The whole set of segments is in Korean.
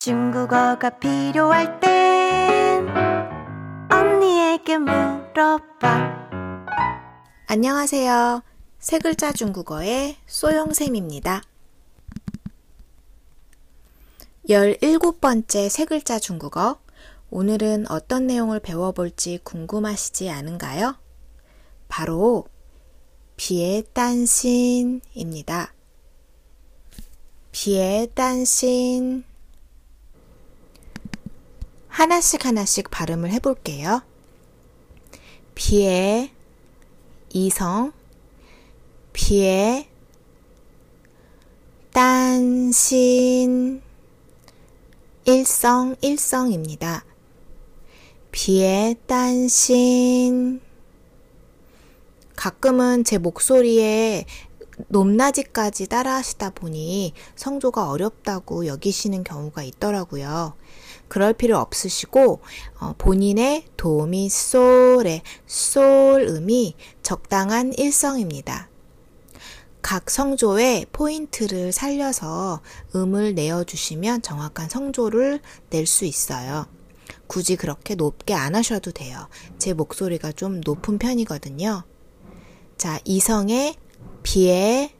중국어가 필요할 땐 언니에게 물어봐. 안녕하세요. 세 글자 중국어의 소영쌤입니다. 17번째 세 글자 중국어. 오늘은 어떤 내용을 배워볼지 궁금하시지 않은가요? 바로 비에 딴신입니다. 비에 딴신. 하나씩 하나씩 발음을 해볼게요. 비에 이성, 비에 딴신 일성 일성입니다. 비에 딴신 가끔은 제 목소리에 높낮이까지 따라 하시다 보니 성조가 어렵다고 여기시는 경우가 있더라고요. 그럴 필요 없으시고 어, 본인의 도미 솔의 솔음이 적당한 일성입니다. 각 성조의 포인트를 살려서 음을 내어주시면 정확한 성조를 낼 수 있어요. 굳이 그렇게 높게 안 하셔도 돼요. 제 목소리가 좀 높은 편이거든요. 자, 이성의 비에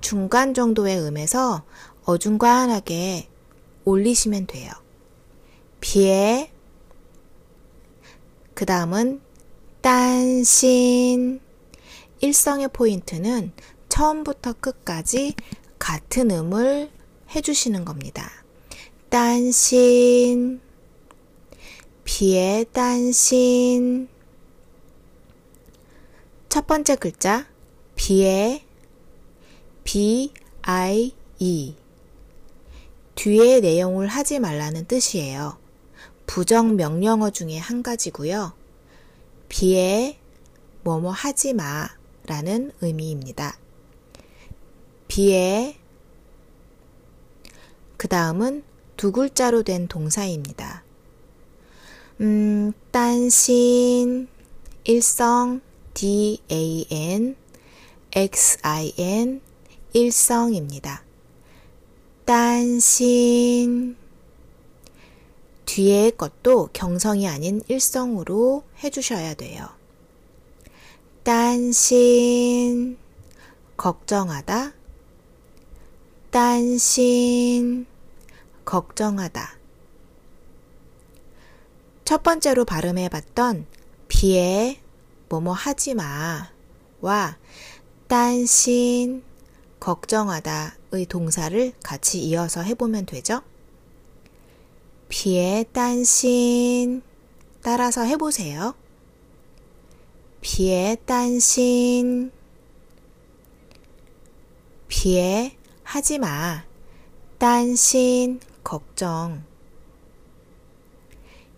중간 정도의 음에서 어중간하게 올리시면 돼요. 비에 그 다음은 딴신. 일성의 포인트는 처음부터 끝까지 같은 음을 해주시는 겁니다. 딴신. 비에 딴신. 첫 번째 글자 비에. B I E 뒤에 내용을 하지 말라는 뜻이에요. 부정 명령어 중에 한 가지고요. 비에 뭐뭐 하지 마 라는 의미입니다. 비에 그 다음은 두 글자로 된 동사입니다. 음, 딴신, 일성, D-A-N, X-I-N, 일성입니다. 딴신. 뒤에 것도 경성이 아닌 일성으로 해주셔야 돼요. 딴신. 걱정하다. 딴신. 걱정하다. 첫 번째로 발음해 봤던 비에 뭐뭐 하지 마와 딴신 걱정하다의 동사를 같이 이어서 해보면 되죠? 비에 딴신 따라서 해보세요. 비에 딴신 비에 하지 마. 딴신 걱정.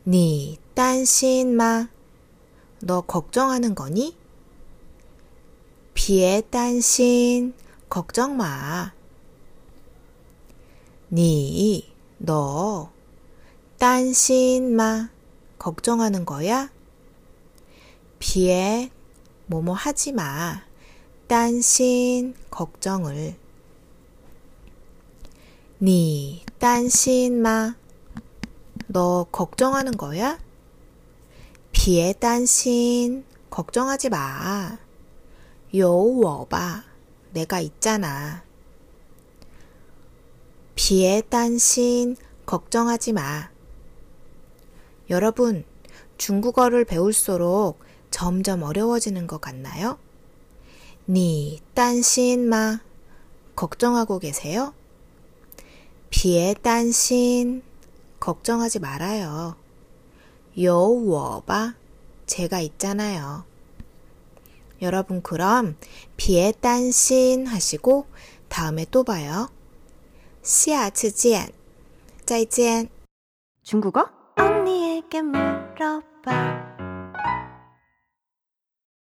니 딴신 마. 너 걱정하는 거니? 비에 딴신 걱정 마. 니, 너, 딴신 마. 걱정하는 거야? 비에 뭐뭐 하지 마. 딴신 걱정을. 니, 딴신 마. 너 걱정하는 거야? 비에 딴신 걱정하지 마. 요我吧. 내가 있잖아. 비에 딴신 걱정하지 마. 여러분, 중국어를 배울수록 점점 어려워지는 것 같나요? 니 딴신 마 걱정하고 계세요? 비에 딴신 걱정하지 말아요. 요我吧 제가 있잖아요. 여러분 그럼 비에 딴신 하시고 다음에 또 봐요. 下次见.再见. 중국어 언니에게 물어봐.